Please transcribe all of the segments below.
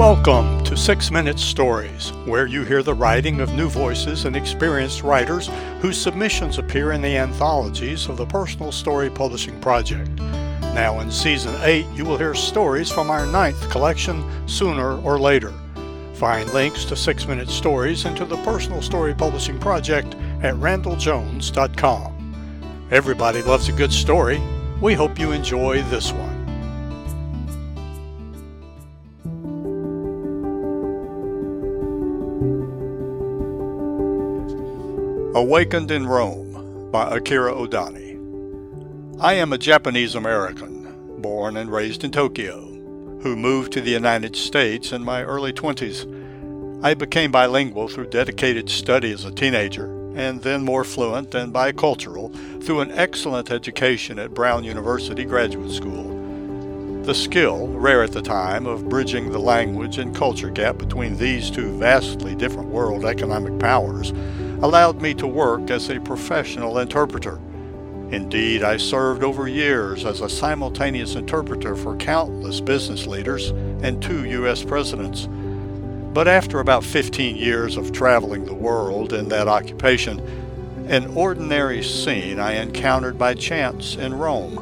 Welcome to Six Minute Stories, where you hear the writing of new voices and experienced writers whose submissions appear in the anthologies of the Personal Story Publishing Project. Now, in Season 8, you will hear stories from our ninth collection, Sooner or Later. Find links to Six Minute Stories and to the Personal Story Publishing Project at randelljones.com. Everybody loves a good story. We hope you enjoy this one. Awakened in Rome by Akira Odani. I am a Japanese American, born and raised in Tokyo, who moved to the United States in my early 20s. I became bilingual through dedicated study as a teenager, and then more fluent and bicultural through an excellent education at Brown University Graduate School. The skill, rare at the time, of bridging the language and culture gap between these two vastly different world economic powers allowed me to work as a professional interpreter. Indeed, I served over years as a simultaneous interpreter for countless business leaders and two U.S. presidents. But after about 15 years of traveling the world in that occupation, an ordinary scene I encountered by chance in Rome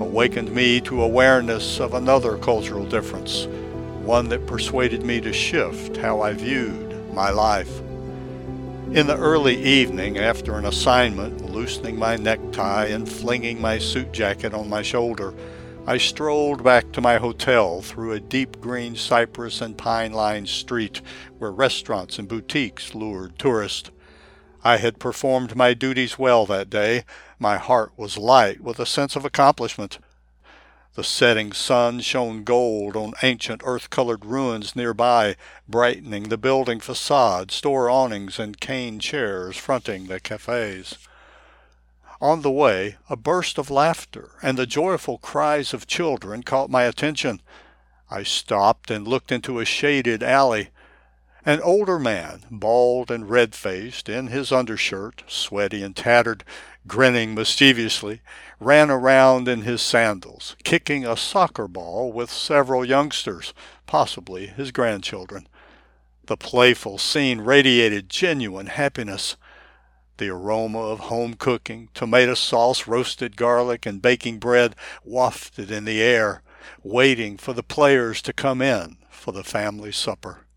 awakened me to awareness of another cultural difference, one that persuaded me to shift how I viewed my life. In the early evening, after an assignment, loosening my necktie and flinging my suit jacket on my shoulder, I strolled back to my hotel through a deep green cypress and pine lined street where restaurants and boutiques lured tourists. I had performed my duties well that day. My heart was light with a sense of accomplishment. The setting sun shone gold on ancient earth-colored ruins nearby, brightening the building facade, store awnings, and cane chairs fronting the cafes. On the way, a burst of laughter and the joyful cries of children caught my attention. I stopped and looked into a shaded alley. An older man, bald and red-faced, in his undershirt, sweaty and tattered, grinning mischievously, ran around in his sandals, kicking a soccer ball with several youngsters, possibly his grandchildren. The playful scene radiated genuine happiness. The aroma of home cooking, tomato sauce, roasted garlic, and baking bread wafted in the air, waiting for the players to come in for the family supper.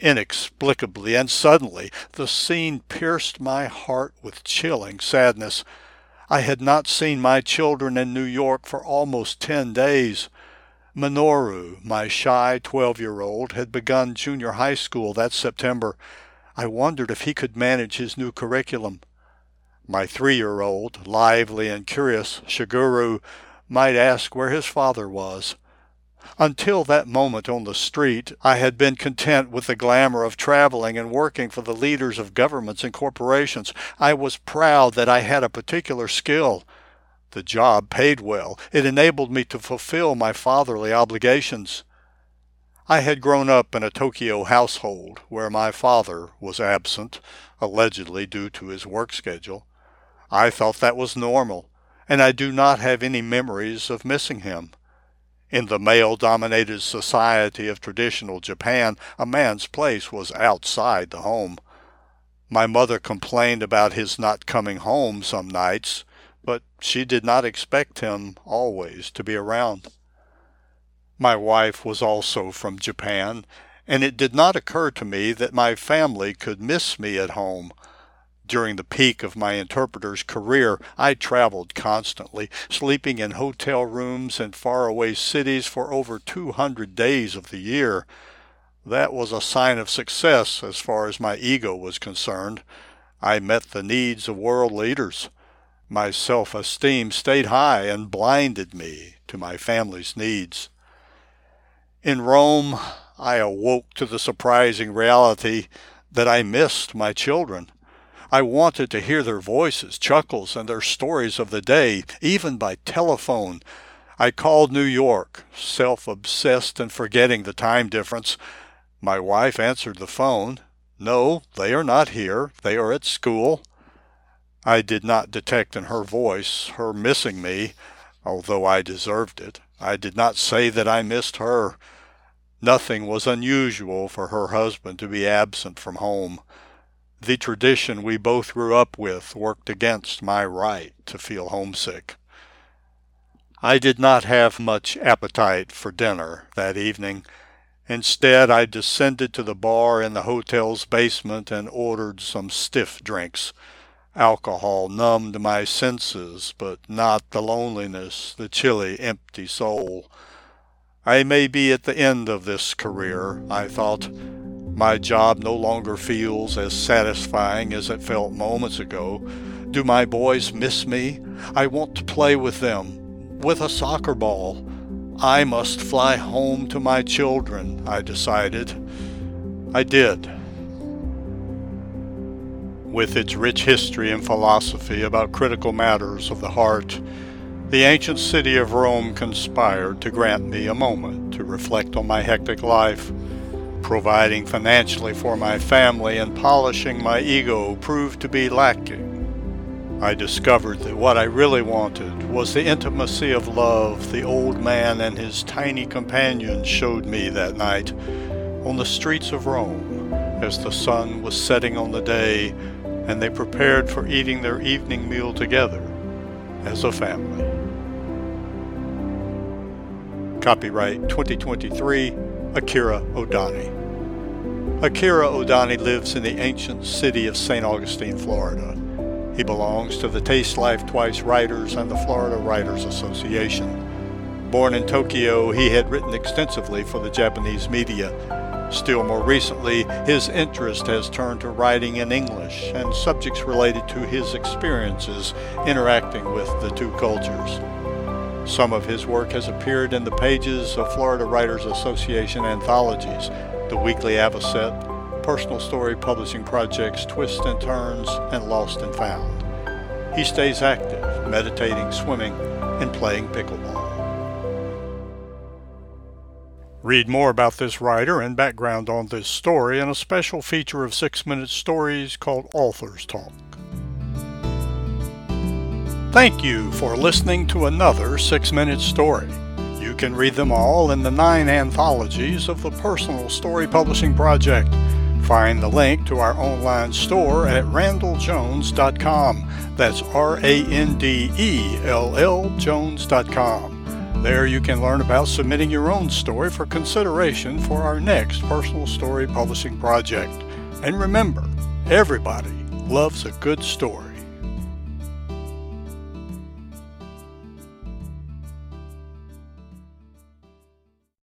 Inexplicably and suddenly, the scene pierced my heart with chilling sadness. I had not seen my children in New York for almost ten days. Minoru, my shy twelve-year-old, had begun junior high school that September. I wondered if he could manage his new curriculum. My three-year-old, lively and curious, Shigeru, might ask where his father was. Until that moment on the street, I had been content with the glamour of traveling and working for the leaders of governments and corporations. I was proud that I had a particular skill. The job paid well. It enabled me to fulfill my fatherly obligations. I had grown up in a Tokyo household where my father was absent, allegedly due to his work schedule. I thought that was normal, and I do not have any memories of missing him. In the male-dominated society of traditional Japan, a man's place was outside the home. My mother complained about his not coming home some nights, but she did not expect him always to be around. My wife was also from Japan, and it did not occur to me that my family could miss me at home during the peak of my interpreter's career, I traveled constantly, sleeping in hotel rooms in faraway cities for over 200 days of the year. That was a sign of success as far as my ego was concerned. I met the needs of world leaders. My self-esteem stayed high and blinded me to my family's needs. In Rome, I awoke to the surprising reality that I missed my children. I wanted to hear their voices, chuckles, and their stories of the day, even by telephone. I called New York, self-obsessed and forgetting the time difference. My wife answered the phone. No, they are not here. They are at school. I did not detect in her voice her missing me, although I deserved it. I did not say that I missed her. Nothing was unusual for her husband to be absent from home. The tradition we both grew up with worked against my right to feel homesick. I did not have much appetite for dinner that evening. Instead, I descended to the bar in the hotel's basement and ordered some stiff drinks. Alcohol numbed my senses, but not the loneliness, the chilly, empty soul. I may be at the end of this career, I thought. My job no longer feels as satisfying as it felt moments ago. Do my boys miss me? I want to play with them with a soccer ball. I must fly home to my children, I decided. I did. With its rich history and philosophy about critical matters of the heart, the ancient city of Rome conspired to grant me a moment to reflect on my hectic life. Providing financially for my family and polishing my ego proved to be lacking. I discovered that what I really wanted was the intimacy of love the old man and his tiny companion showed me that night on the streets of Rome as the sun was setting on the day and they prepared for eating their evening meal together as a family. Copyright 2023 Akira Odani. Akira Odani lives in the ancient city of St. Augustine, Florida. He belongs to the Taste Life Twice Writers and the Florida Writers Association. Born in Tokyo, he had written extensively for the Japanese media. Still more recently, his interest has turned to writing in English and subjects related to his experiences interacting with the two cultures. Some of his work has appeared in the pages of Florida Writers Association anthologies, the Weekly Avocet, personal story publishing projects Twists and Turns and Lost and Found. He stays active, meditating, swimming, and playing pickleball. Read more about this writer and background on this story in a special feature of Six Minute Stories called Authors Talk. Thank you for listening to another Six Minute Story. You can read them all in the nine anthologies of the Personal Story Publishing Project Find the link to our online store at randelljones.com. That's R A N D E L L Jones.com. There you can learn about submitting your own story for consideration for our next personal story publishing project. And remember, everybody loves a good story.